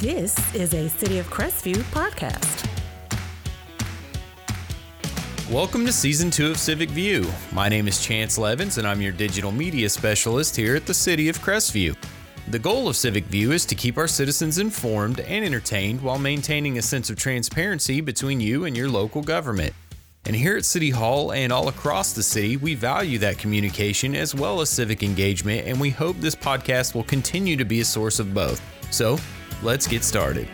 This is a City of Crestview podcast. Welcome to season two of Civic View. My name is Chance Levins, and I'm your digital media specialist here at the City of Crestview. The goal of Civic View is to keep our citizens informed and entertained while maintaining a sense of transparency between you and your local government. And here at City Hall and all across the city, we value that communication as well as civic engagement, and we hope this podcast will continue to be a source of both. So, let's get started.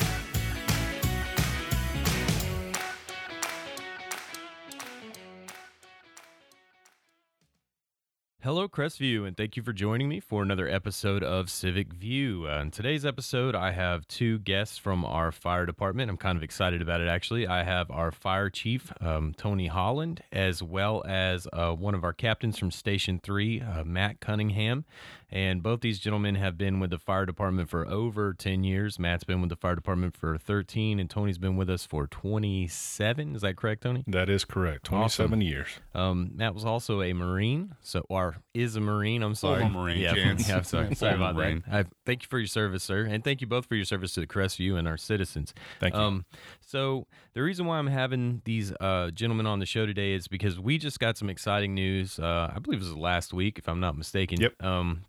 Hello, Crestview, and thank you for joining me for another episode of Civic View. Uh, in today's episode, I have two guests from our fire department. I'm kind of excited about it, actually. I have our fire chief, um, Tony Holland, as well as uh, one of our captains from Station 3, uh, Matt Cunningham. And both these gentlemen have been with the fire department for over 10 years. Matt's been with the fire department for 13, and Tony's been with us for 27. Is that correct, Tony? That is correct. 27 Awesome. years. Um, Matt was also a Marine, so or is a Marine. I'm sorry, Former Marine, Yeah, Chance. yeah. I'm sorry, sorry about Marine. that. I thank you for your service, sir, and thank you both for your service to the Crestview and our citizens. Thank you. Um, so the reason why I'm having these uh, gentlemen on the show today is because we just got some exciting news. Uh, I believe it was last week, if I'm not mistaken. Yep. Um,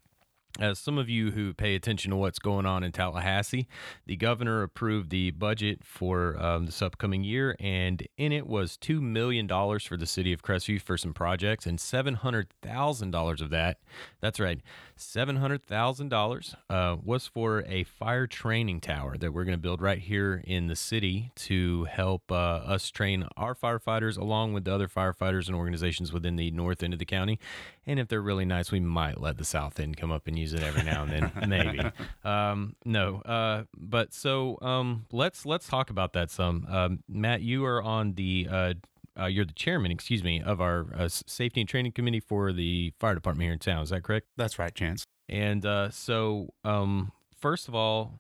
as some of you who pay attention to what's going on in Tallahassee, the governor approved the budget for um, this upcoming year, and in it was $2 million for the city of Crestview for some projects, and $700,000 of that, that's right, $700,000 uh, was for a fire training tower that we're going to build right here in the city to help uh, us train our firefighters along with the other firefighters and organizations within the north end of the county. And if they're really nice, we might let the south end come up and use it every now and then, maybe. Um, no, uh, but so um, let's let's talk about that some. Um, Matt, you are on the. Uh, uh, you're the chairman, excuse me, of our uh, safety and training committee for the fire department here in town. Is that correct? That's right, Chance. And uh, so, um, first of all,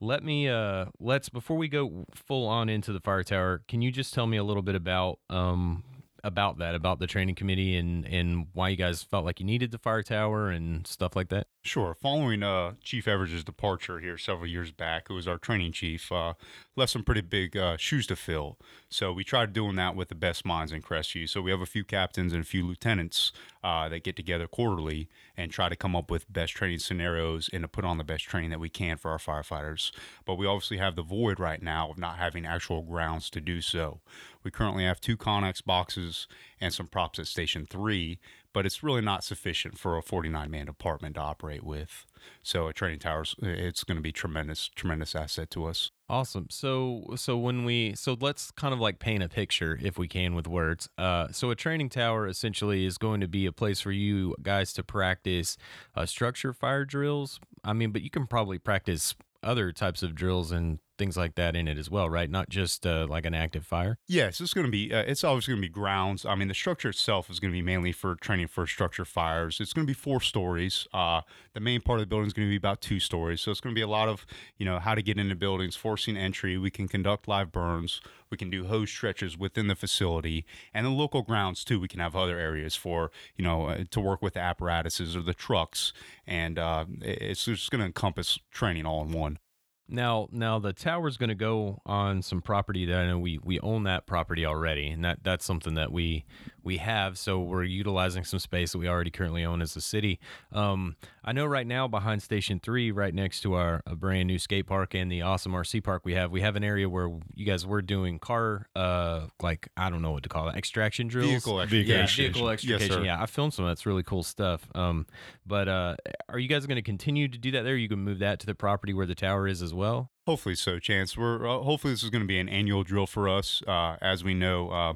let me uh, let's before we go full on into the fire tower, can you just tell me a little bit about um, about that, about the training committee, and and why you guys felt like you needed the fire tower and stuff like that? Sure. Following uh, Chief Everidge's departure here several years back, who was our training chief, uh, left some pretty big uh, shoes to fill. So we tried doing that with the best minds in Crestview. So we have a few captains and a few lieutenants uh, that get together quarterly and try to come up with best training scenarios and to put on the best training that we can for our firefighters. But we obviously have the void right now of not having actual grounds to do so. We currently have two Connex boxes and some props at Station 3, but it's really not sufficient for a 49 man department to operate with. So a training tower's it's going to be tremendous, tremendous asset to us. Awesome. So so when we so let's kind of like paint a picture if we can with words. Uh, so a training tower essentially is going to be a place for you guys to practice uh, structure fire drills. I mean, but you can probably practice other types of drills and things like that in it as well, right? Not just uh, like an active fire. Yes, it's going to be. Uh, it's always going to be grounds. I mean, the structure itself is going to be mainly for training for structure fires. It's going to be four stories. Uh, the main part of the building is going to be about two stories. So it's going to be a lot of you know how to get into buildings, forcing entry. We can conduct live burns. We can do hose stretches within the facility, and the local grounds too. We can have other areas for you know uh, to work with the apparatuses or the trucks, and uh, it's just going to encompass training all in one. Now, now the tower's going to go on some property that I know we we own that property already, and that that's something that we we have. So we're utilizing some space that we already currently own as a city. Um, I know right now behind Station Three, right next to our a brand new skate park and the awesome RC park we have, we have an area where you guys were doing car, uh, like I don't know what to call it, extraction drills. Vehicle Vehicle yeah, extraction. vehicle extrication. sir. yeah, I filmed some. of That's really cool stuff. Um, but uh, are you guys going to continue to do that there? You can move that to the property where the tower is as well. Hopefully so, Chance. We're uh, hopefully this is going to be an annual drill for us. Uh, as we know, uh,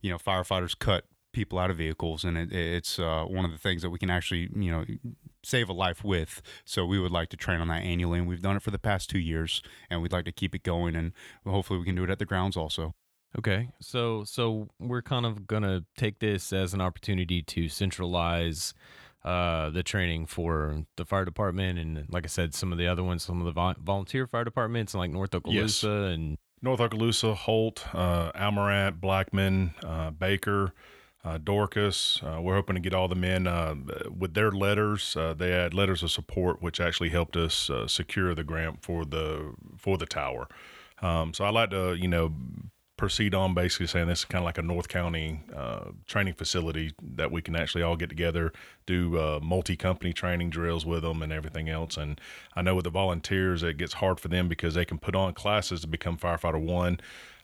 you know, firefighters cut people out of vehicles, and it, it's uh, one of the things that we can actually, you know, save a life with. So we would like to train on that annually, and we've done it for the past two years, and we'd like to keep it going, and hopefully we can do it at the grounds also. Okay, so so we're kind of gonna take this as an opportunity to centralize uh, the training for the fire department, and like I said, some of the other ones, some of the vol- volunteer fire departments, like North Okaloosa, and North Okaloosa, Holt, uh, Blackman, uh, Baker, uh, Dorcas. Uh, we're hoping to get all the men uh, with their letters. Uh, they had letters of support, which actually helped us uh, secure the grant for the for the tower. Um, so I like to, you know, proceed on basically saying this is kind of like a North County uh, training facility that we can actually all get together, do uh, multi company training drills with them and everything else. And I know with the volunteers, it gets hard for them because they can put on classes to become firefighter one.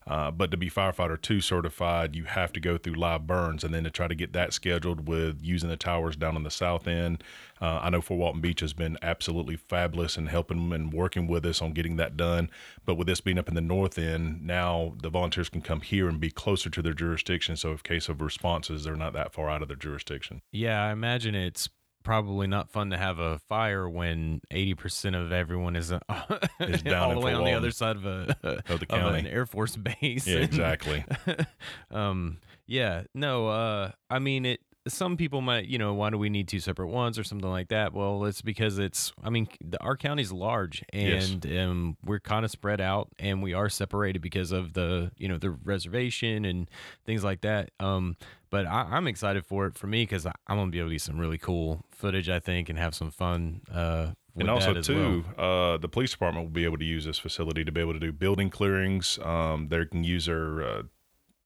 Uh, but to be firefighter two certified, you have to go through live burns, and then to try to get that scheduled with using the towers down on the south end. Uh, I know Fort Walton Beach has been absolutely fabulous in helping and working with us on getting that done. But with this being up in the north end, now the volunteers can come here and be closer to their jurisdiction. So, if case of responses, they're not that far out of their jurisdiction. Yeah, I imagine it's probably not fun to have a fire when 80% of everyone is, uh, Is down all the way on the other side of a Of the of an air force base Yeah, And, exactly. um yeah no uh i mean it some people might you know why do we need two separate ones or something like that well it's because it's i mean the, our county's large Yes. and um, we're kind of spread out and we are separated because of the you know the reservation and things like that um but I, i'm excited for it for me because i'm gonna be able to get some really cool footage i think and have some fun uh and also as well. too, uh, the police department will be able to use this facility to be able to do building clearings. Um, they can use their uh,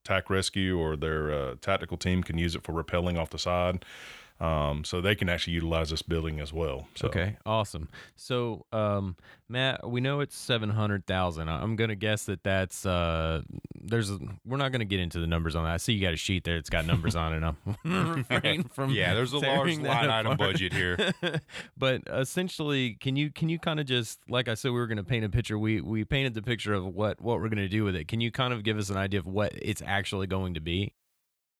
tac rescue or their uh, tactical team can use it for rappelling off the side. Um, so they can actually utilize this building as well. So, Okay, awesome. So, um, Matt, we know it's seven hundred thousand. I'm gonna guess that that's uh, there's a, we're not gonna get into the numbers on that. I see you got a sheet there. It's got numbers on it. I'm refrain from Yeah, there's a large line item budget here. but essentially, can you can you kind of just like I said, we were gonna paint a picture. We we painted the picture of what what we're gonna do with it. Can you kind of give us an idea of what it's actually going to be?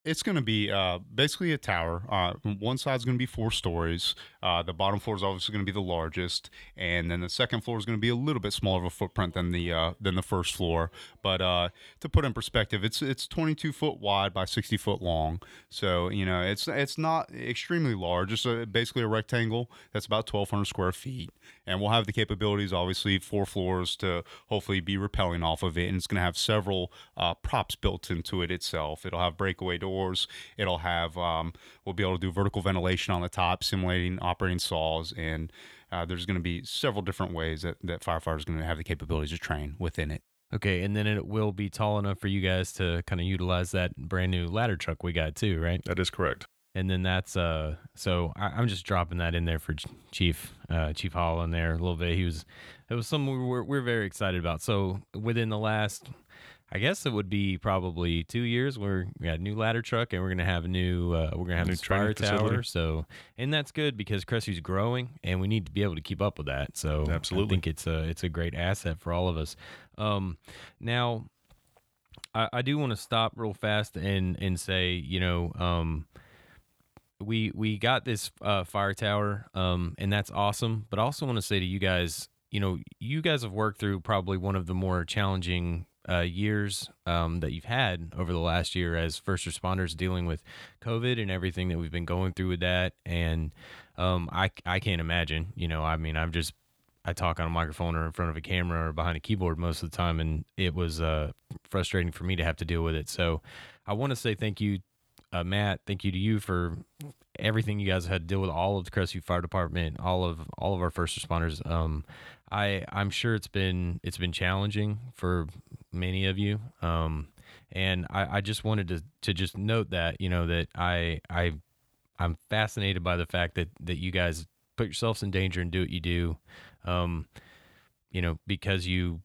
It's going to be uh, basically a tower. Uh, one side's going to be four stories. Uh, the bottom floor is obviously going to be the largest, and then the second floor is going to be a little bit smaller of a footprint than the uh, than the first floor. But uh, to put in perspective, it's it's 22 foot wide by 60 foot long. So you know it's it's not extremely large. It's a, basically a rectangle that's about 1,200 square feet, and we'll have the capabilities, obviously, four floors to hopefully be repelling off of it, and it's going to have several uh, props built into it itself. It'll have breakaway doors. It'll have um, we'll be able to do vertical ventilation on the top, simulating operating saws, and uh, there's going to be several different ways that that firefighters are going to have the capabilities to train within it. Okay, and then it will be tall enough for you guys to kind of utilize that brand new ladder truck we got too, right? that is correct. And then that's uh so I, i'm just dropping that in there for chief uh chief Holland there a little bit. He was it was something we were, we're very excited about. So within the last i guess it would be probably two years where we got a new ladder truck and we're gonna have a new uh we're gonna have New a fire training facility. tower. so and that's good because Crestview's growing and we need to be able to keep up with that. So Absolutely. i think it's a it's a great asset for all of us. Um now I, I do want to stop real fast and and say, you know, um, we we got this uh, fire tower, um, and that's awesome. But I also want to say to you guys, you know, you guys have worked through probably one of the more challenging uh, years um, that you've had over the last year as first responders dealing with COVID and everything that we've been going through with that. And um, I I can't imagine. You know, I mean, I'm just I talk on a microphone or in front of a camera or behind a keyboard most of the time, and it was uh, frustrating for me to have to deal with it. So I want to say thank you, uh, Matt. Thank you to you for everything you guys had to deal with. All of the Crestview Fire Department, all of all of our first responders. Um, I I'm sure it's been it's been challenging for many of you. Um, and I, I just wanted to to just note that you know that I I I'm fascinated by the fact that that you guys put yourselves in danger and do what you do, um, you know, because you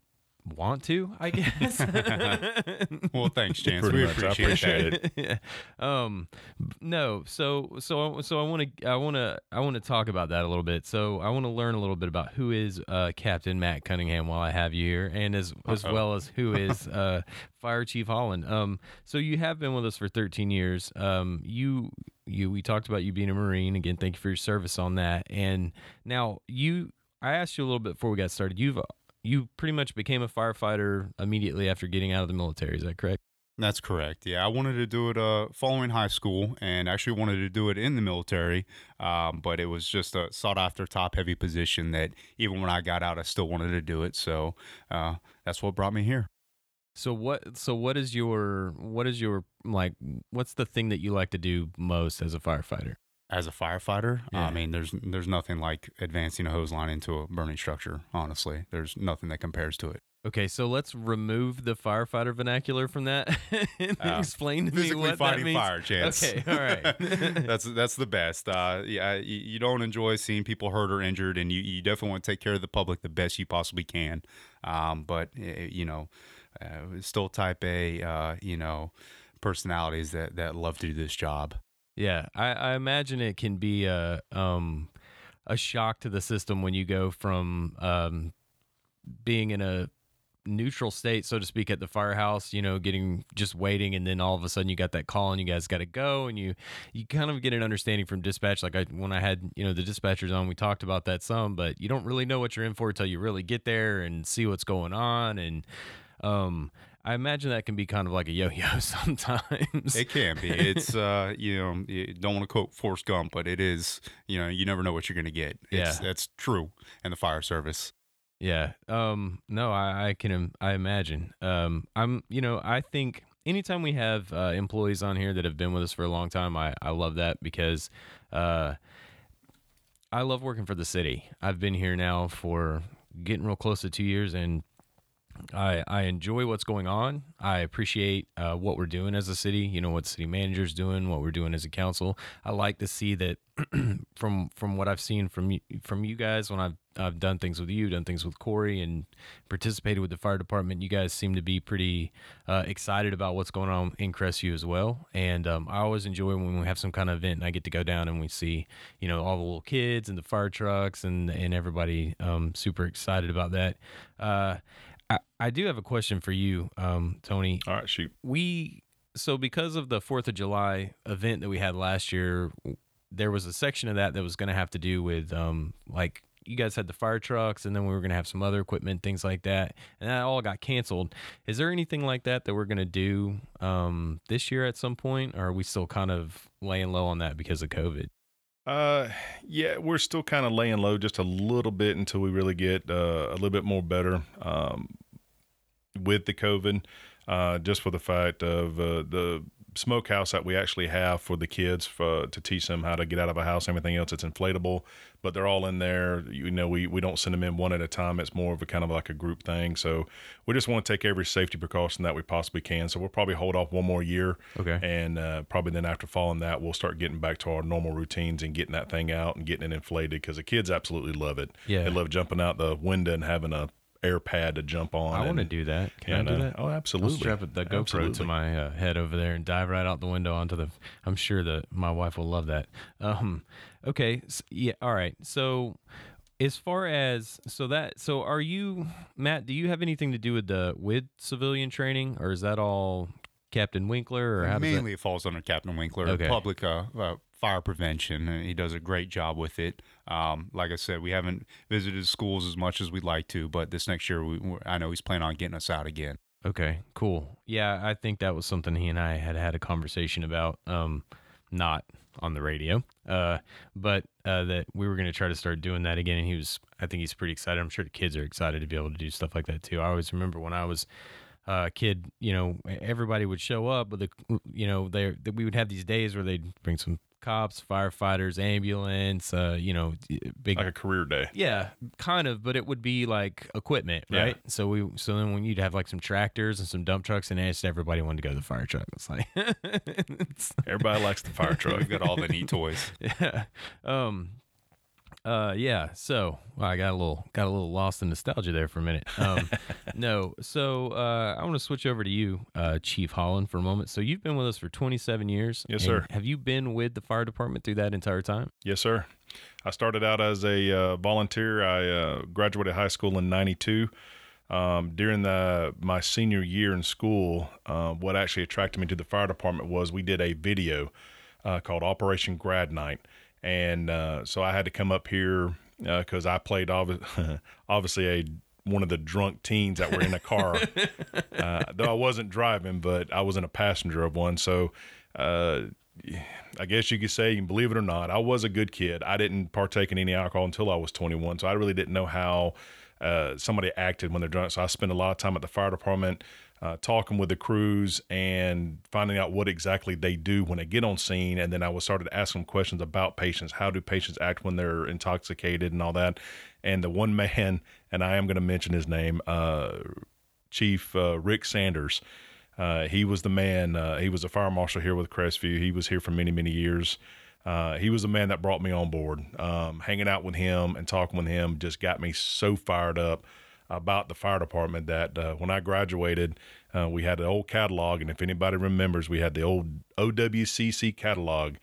want to, I guess. Well, thanks, Chance. Pretty we appreciate, appreciate it. yeah. Um, no. So, so, so I want to, I want to, I want to talk about that a little bit. So, I want to learn a little bit about who is uh, Captain Matt Cunningham while I have you here, and as as Uh-oh. well as who is uh, Fire Chief Holland. Um, so you have been with us for 13 years. Um, you, you, we talked about you being a Marine. Again, thank you for your service on that. And now you, I asked you a little bit before we got started. You've you pretty much became a firefighter immediately after getting out of the military. Is that correct? That's correct. Yeah, I wanted to do it uh, following high school, and actually wanted to do it in the military. Um, but it was just a sought after, top heavy position that even when I got out, I still wanted to do it. So uh, that's what brought me here. So what? So what is your what is your like? What's the thing that you like to do most as a firefighter? As a firefighter, Yeah. I mean, there's there's nothing like advancing a hose line into a burning structure. Honestly, there's nothing that compares to it. Okay, so let's remove the firefighter vernacular from that and Uh, explain to me what fighting that means. fire, Chance. Okay, all right. that's that's the best. Uh, yeah, you, you don't enjoy seeing people hurt or injured, and you, you definitely want to take care of the public the best you possibly can. Um, but you know, uh, still type A, uh, you know, personalities that that love to do this job. Yeah, I, I imagine it can be a um a shock to the system when you go from um being in a neutral state, so to speak, at the firehouse, you know, getting just waiting, and then all of a sudden you got that call and you guys got to go, and you you kind of get an understanding from dispatch. Like I when I had you know the dispatchers on, we talked about that some, but you don't really know what you're in for until you really get there and see what's going on, and um. I imagine that can be kind of like a yo-yo sometimes. It can be. It's uh, you know, you don't want to quote Forrest Gump, but it is. You know, you never know what you're going to get. It's, Yeah. that's true in the fire service. Yeah. Um. No, I, I can. I imagine. Um. I'm. You know. I think anytime we have uh, employees on here that have been with us for a long time, I I love that because, uh, I love working for the city. I've been here now for getting real close to two years, and I I enjoy what's going on. I appreciate uh, what we're doing as a city. You know what city manager's doing, what we're doing as a council. I like to see that from from what I've seen from you, from you guys when I've I've done things with you, done things with Corey, and participated with the fire department. You guys seem to be pretty uh, excited about what's going on in Crestview as well. And um, I always enjoy when we have some kind of event and I get to go down and we see you know all the little kids and the fire trucks and and everybody um, super excited about that. Uh, I, I do have a question for you, um, Tony. All right, shoot. We so because of the Fourth of July event that we had last year, there was a section of that that was going to have to do with um, like you guys had the fire trucks, and then we were going to have some other equipment, things like that, and that all got canceled. Is there anything like that that we're going to do um, this year at some point, or are we still kind of laying low on that because of COVID? Uh, yeah, we're still kind of laying low just a little bit until we really get uh, a little bit more better um, with the COVID. Uh, just for the fact of uh, the smokehouse that we actually have for the kids for, to teach them how to get out of a house. Everything else, it's inflatable, but they're all in there. You know, we we don't send them in one at a time. It's more of a kind of like a group thing. So we just want to take every safety precaution that we possibly can. So we'll probably hold off one more year. Okay. And uh, probably then after following that, we'll start getting back to our normal routines and getting that thing out and getting it inflated because the kids absolutely love it. Yeah. They love jumping out the window and having a air pad to jump on. I want to do that. Can and, I do uh, that? Oh, I'll absolutely. strap the GoPro to my uh, head over there and dive right out the window onto the. I'm sure that my wife will love that. Um, okay, s yeah, all right. So, as far as so that so are you Matt? Do you have anything to do with the with civilian training, or is that all Captain Winkler, or how? Mainly, it falls under Captain Winkler, Okay. public uh, uh, fire prevention. And he does a great job with it. Um, like I said, we haven't visited schools as much as we'd like to, but this next year, we, I know he's planning on getting us out again. Okay, cool. Yeah, I think that was something he and I had had a conversation about. Um, not on the radio, uh, but uh, that we were going to try to start doing that again. And he was, I think he's pretty excited. I'm sure the kids are excited to be able to do stuff like that too. I always remember when I was uh, a kid, you know, everybody would show up, but the, you know, they we would have these days where they'd bring some cops, firefighters, ambulance, uh, you know, big like a career day. yeah, kind of, but it would be like equipment, Yeah. right? So we, so then when you'd have like some tractors and some dump trucks, and just everybody wanted to go to the fire truck. It's like, it's, Everybody likes the fire truck. Got all the neat toys. yeah, um, uh, yeah. So well, I got a little, got a little lost in nostalgia there for a minute. Um, no, so uh, I want to switch over to you, uh, Chief Holland, for a moment. So you've been with us for 27 years. Yes, sir. Have you been with the fire department through that entire time? Yes, sir. I started out as a uh, volunteer. I uh, graduated high school in '92. Um, during the my senior year in school, uh, what actually attracted me to the fire department was we did a video uh, called Operation Grad Night, and uh, so I had to come up here because I played obvi- obviously a one of the drunk teens that were in a car. uh, though I wasn't driving, but I was in a passenger of one. So. Uh, I guess you could say, believe it or not, I was a good kid. I didn't partake in any alcohol until I was 21, so I really didn't know how uh, somebody acted when they're drunk. So I spent a lot of time at the fire department, uh, talking with the crews and finding out what exactly they do when they get on scene. And then I was started asking questions about patients. How do patients act when they're intoxicated and all that? And the one man, and I am going to mention his name, uh, Chief uh, Rick Sanders. Uh, he was the man. Uh, he was a fire marshal here with Crestview. He was here for many, many years. Uh, he was the man that brought me on board. Um, hanging out with him and talking with him just got me so fired up about the fire department that uh, when I graduated, uh, we had an old catalog. And if anybody remembers, we had the old OWCC catalog.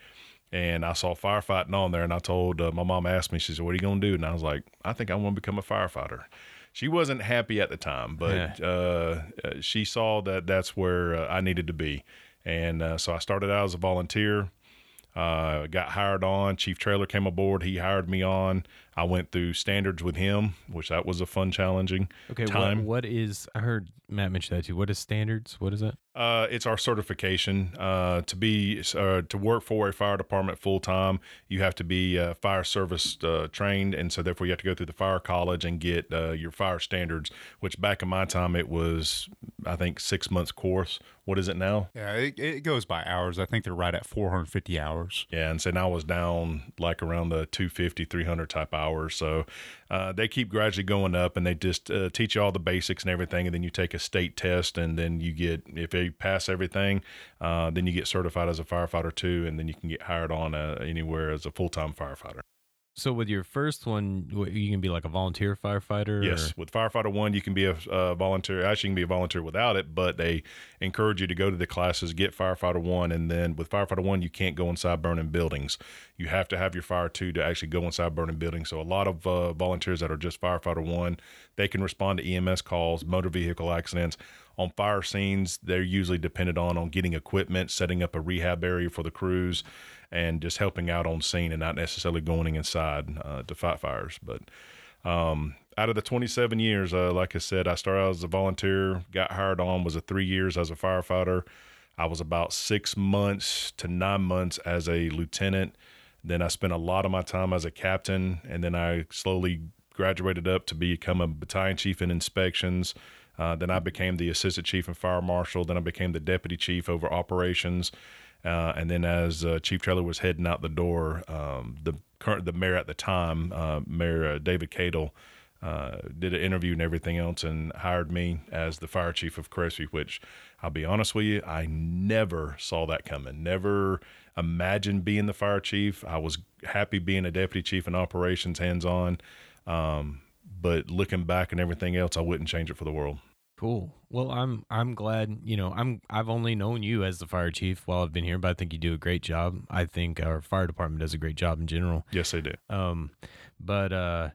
And I saw firefighting on there. And I told uh, my mom, asked me, she said, What are you going to do? And I was like, I think I want to become a firefighter. She wasn't happy at the time, but Yeah. uh, uh, she saw that that's where uh, I needed to be. And uh, so I started out as a volunteer. Uh, got hired on. Chief Trailer came aboard. He hired me on. I went through standards with him, which that was a fun, challenging Okay, what, time. what is? I heard Matt mention that too. What is standards? What is that? Uh, it's our certification uh, to be uh, to work for a fire department full time. You have to be uh, fire service uh, trained, and so therefore you have to go through the fire college and get uh, your fire standards. Which back in my time it was, I think, six months course. What is it now? Yeah, it, it goes by hours. I think they're right at 450 hours. Yeah, and so now I was down like around the 250, 300 type hours. So uh, they keep gradually going up, and they just uh, teach you all the basics and everything, and then you take a state test, and then you get if you pass everything, uh, then you get certified as a firefighter too, and then you can get hired on uh, anywhere as a full time firefighter. So with your first one, you can be like a volunteer firefighter. Yes, or- with firefighter one, you can be a volunteer. Actually, you can be a volunteer without it, but they encourage you to go to the classes, get firefighter one, and then with firefighter one, you can't go inside burning buildings. You have to have your fire two to actually go inside burning buildings. So a lot of uh, volunteers that are just firefighter one, they can respond to EMS calls, motor vehicle accidents. On fire scenes, they're usually dependent on on getting equipment, setting up a rehab area for the crews, and just helping out on scene and not necessarily going inside uh, to fight fires. But um, out of the 27 years, uh, like I said, I started out as a volunteer, got hired on, was a three years as a firefighter. I was about six months to nine months as a lieutenant. Then I spent a lot of my time as a captain, and then I slowly graduated up to become a battalion chief in inspections. Uh, then I became the assistant chief and fire marshal. Then I became the deputy chief over operations. Uh, and then as uh, Chief Trailer was heading out the door, um, the current the mayor at the time, uh, Mayor uh, David Cadle, uh, did an interview and everything else, and hired me as the fire chief of Crestview. Which I'll be honest with you, I never saw that coming. Never imagined being the fire chief. I was happy being a deputy chief in operations, hands on. Um, but looking back and everything else, I wouldn't change it for the world. Cool. Well, I'm I'm glad. You know, I'm I've only known you as the fire chief while I've been here, but I think you do a great job. I think our fire department does a great job in general. Yes, they do. Um, but uh,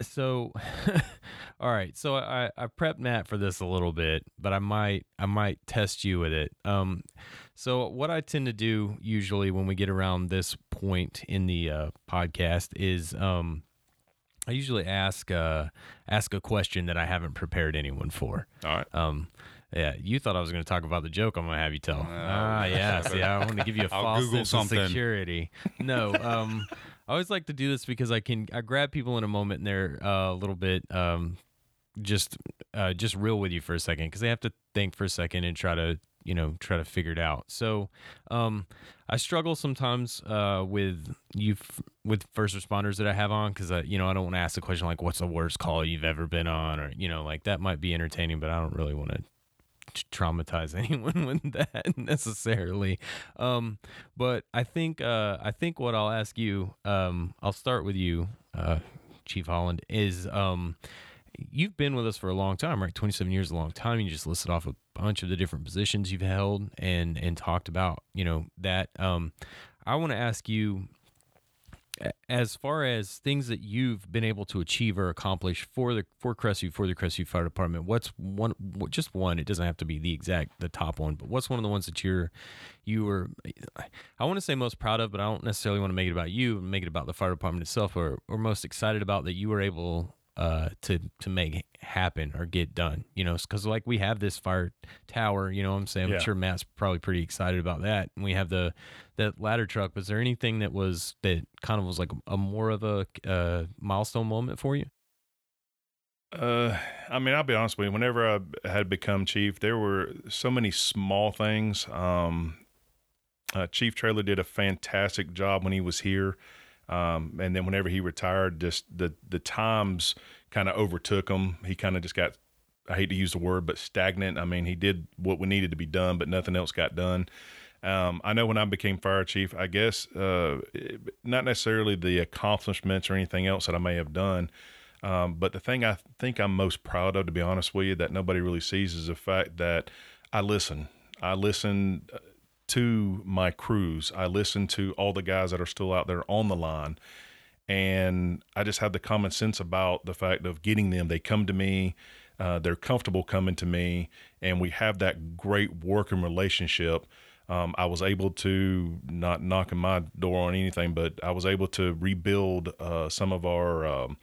so all right. So I I prepped Matt for this a little bit, but I might I might test you with it. Um, so what I tend to do usually when we get around this point in the uh, podcast is um. I usually ask uh, ask a question that I haven't prepared anyone for. All right. Um, yeah, you thought I was going to talk about the joke. I'm going to have you tell. ah, yes, yeah. I want to give you a false Google sense something. of security. No, um, I always like to do this because I can I grab people in a moment and they're uh, a little bit um, just uh, just real with you for a second because they have to think for a second and try to you know try to figure it out. So um, I struggle sometimes uh, with you with first responders that I have on because I you know I don't want to ask the question like what's the worst call you've ever been on or you know like that might be entertaining but I don't really want to traumatize anyone with that necessarily um but i think uh i think what i'll ask you um i'll start with you uh chief holland is um you've been with us for a long time right 27 years, a long time you just listed off a bunch of the different positions you've held and and talked about you know that um i want to ask you as far as things that you've been able to achieve or accomplish for the for Crestview for the Crestview Fire Department, what's one what- just one? It doesn't have to be the exact the top one, but what's one of the ones that you're you were I want to say most proud of, but I don't necessarily want to make it about you, and make it about the fire department itself, or or most excited about that you were able uh to to make happen or get done you know because like we have this fire tower you know what i'm saying Yeah. i'm sure matt's probably pretty excited about that and we have the that ladder truck was there anything that was that kind of was like a more of a uh, milestone moment for you Uh, I mean, I'll be honest with you. Whenever I had become chief, there were so many small things. Um, uh, chief Trailer did a fantastic job when he was here, um, and then whenever he retired, just the the times kind of overtook him. He kind of just got. I hate to use the word, but stagnant. I mean, he did what we needed to be done, but nothing else got done. Um, I know when I became fire chief, I guess uh, not necessarily the accomplishments or anything else that I may have done, um, but the thing I think I'm most proud of, to be honest with you, that nobody really sees is the fact that I listen. I listen uh, to my crews. I listen to all the guys that are still out there on the line. And I just have the common sense about the fact of getting them. They come to me, uh, they're comfortable coming to me, and we have that great working relationship. Um, I was able to not knocking my door on anything, but I was able to rebuild uh, some of our um,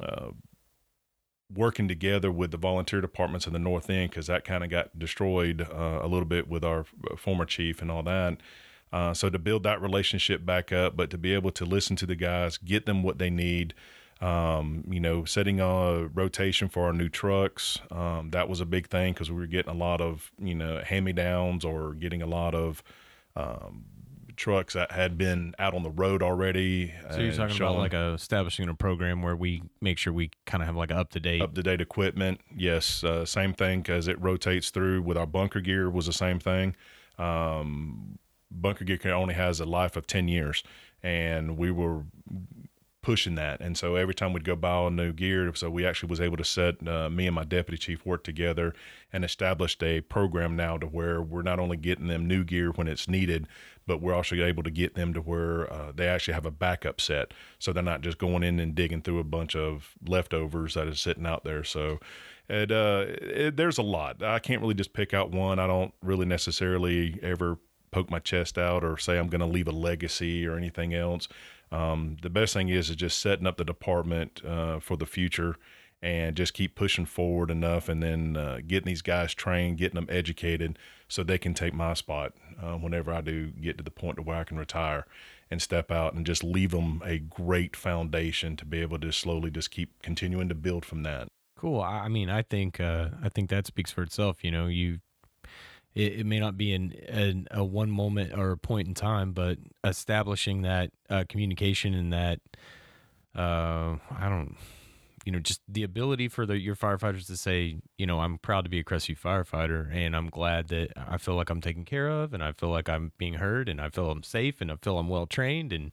uh, working together with the volunteer departments in the north end because that kind of got destroyed uh, a little bit with our uh, former chief and all that. Uh, so to build that relationship back up, but to be able to listen to the guys, get them what they need. Um, you know, setting a rotation for our new trucks. Um, that was a big thing because we were getting a lot of, you know, hand me downs or getting a lot of um, trucks that had been out on the road already. So you're talking showing about like a, establishing a program where we make sure we kind of have like up to date. up to date equipment. Yes, uh, same thing because it rotates through. With our bunker gear was the same thing. Um, bunker gear only has a life of ten years, and we were pushing that. And so every time we'd go buy all new gear, so we actually was able to set uh, me and my deputy chief work together and established a program now to where we're not only getting them new gear when it's needed, but we're also able to get them to where uh, they actually have a backup set, so they're not just going in and digging through a bunch of leftovers that is sitting out there. So. It, uh, it, there's a lot. I can't really just pick out one. I don't really necessarily ever poke my chest out or say I'm going to leave a legacy or anything else. Um, the best thing is is just setting up the department uh, for the future and just keep pushing forward enough and then uh, getting these guys trained, getting them educated so they can take my spot uh, whenever I do get to the point to where I can retire and step out and just leave them a great foundation to be able to slowly just keep continuing to build from that. Cool. I mean, I think uh, I think that speaks for itself. You know, you it, it may not be in an, a one moment or a point in time, but establishing that uh, communication and that uh, I don't, you know, just the ability for the your firefighters to say, you know, I'm proud to be a Crestview firefighter, and I'm glad that I feel like I'm taken care of, and I feel like I'm being heard, and I feel I'm safe, and I feel I'm well trained, and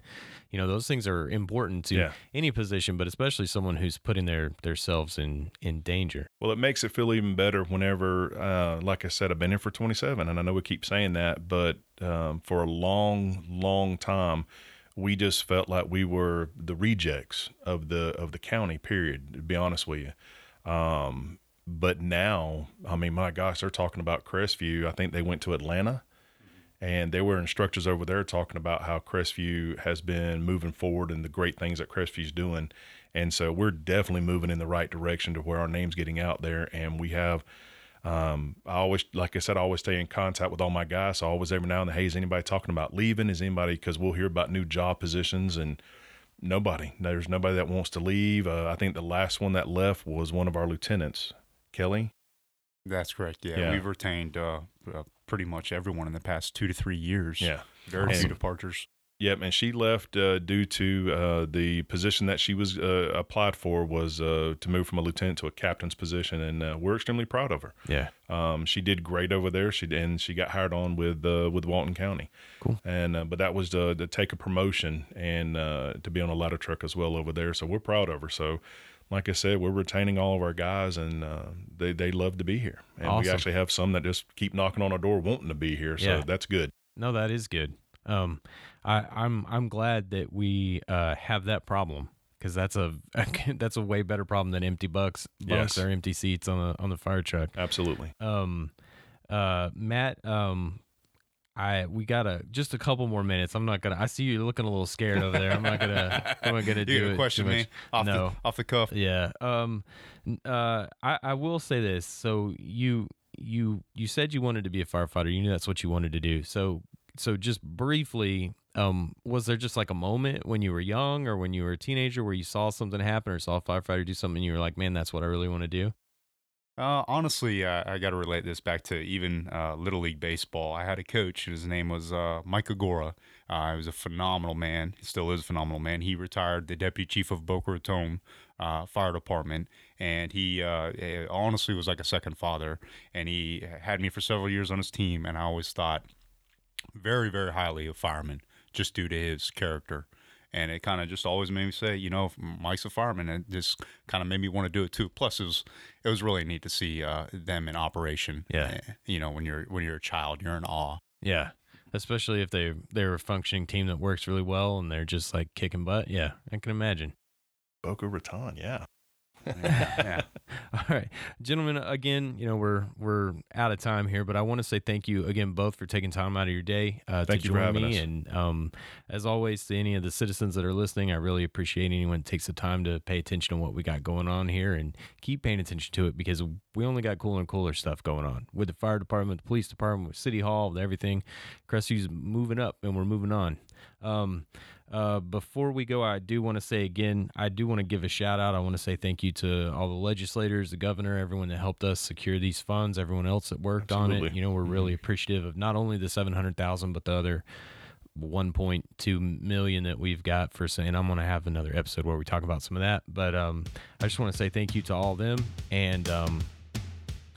you know, those things are important to Yeah. any position, but especially someone who's putting their their selves in in danger. Well, it makes it feel even better whenever, uh, like I said, I've been here for 27, and I know we keep saying that, but um, for a long, long time, we just felt like we were the rejects of the of the county. Period. To be honest with you, um, but now, I mean, my gosh, they're talking about Crestview. I think they went to Atlanta. And there were instructors over there talking about how Crestview has been moving forward and the great things that Crestview's doing. And so we're definitely moving in the right direction to where our name's getting out there. And we have, um, I always, like I said, I always stay in contact with all my guys. So I always every now and then, hey, is anybody talking about leaving? Is anybody, because we'll hear about new job positions and nobody, there's nobody that wants to leave. Uh, I think the last one that left was one of our lieutenants, Kelly. That's correct. Yeah, Yeah. we've retained uh, uh, pretty much everyone in the past two to three years. Yeah. very few departures. Yep, and she left uh, due to uh, the position that she was uh, applied for was uh, to move from a lieutenant to a captain's position, and uh, we're extremely proud of her. Yeah. Um, she did great over there. She and she got hired on with uh, with Walton County. Cool. And uh, but that was to, to take a promotion and uh, to be on a ladder truck as well over there. So we're proud of her. So. Like I said, we're retaining all of our guys, and uh, they they love to be here. And we actually have some that just keep knocking on our door, wanting to be here. So Yeah. that's good. No, that is good. Um, I, I'm I'm glad that we uh, have that problem because that's a that's a way better problem than empty bucks bunks Yes. or empty seats on the on the fire truck. Absolutely. Um, uh, Matt, um, I we got a just a couple more minutes. I'm not gonna. I see you looking a little scared over there. I'm not gonna. I'm not gonna You do gonna it question me off no. the off the cuff? Yeah. Um. Uh. I I will say this. So you you you said you wanted to be a firefighter. You knew that's what you wanted to do. So so just briefly, Um, was there just like a moment when you were young or when you were a teenager where you saw something happen or saw a firefighter do something and you were like, man, that's what I really want to do? Uh, honestly, uh, I got to relate this back to even uh, Little League Baseball. I had a coach, his name was uh, Mike Agora. Uh, he was a phenomenal man. He still is a phenomenal man. He retired the deputy chief of Boca Raton uh, Fire Department, and he eh, honestly was like a second father. And he had me for several years on his team, and I always thought very, very highly of firemen just due to his character and it kind of just always made me say, you know, Mike's a fireman, and just kind of made me want to do it too. Plus, it was it was really neat to see uh, them in operation. Yeah, uh, you know, when you're when you're a child, you're in awe. Yeah, especially if they they're a functioning team that works really well and they're just like kicking butt. Yeah, I can imagine. Boca Raton, yeah yeah. All right, gentlemen. Again, you know we're we're out of time here, but I want to say thank you again both for taking time out of your day uh, to join me. Us. And um, as always, to any of the citizens that are listening, I really appreciate anyone that takes the time to pay attention to what we got going on here and keep paying attention to it because we only got cooler and cooler stuff going on with the fire department, the police department, with City Hall, with everything. Crestview's moving up, and we're moving on. Um, uh, before we go, I do want to say again, I do want to give a shout out. I want to say thank you to all the legislators, the governor, everyone that helped us secure these funds, everyone else that worked Absolutely. on it. You know, we're really mm-hmm. appreciative of not only the 700,000, but the other 1.2 million that we've got for saying I'm going to have another episode where we talk about some of that. But um, I just want to say thank you to all of them and um,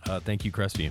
uh, thank you, Crestview.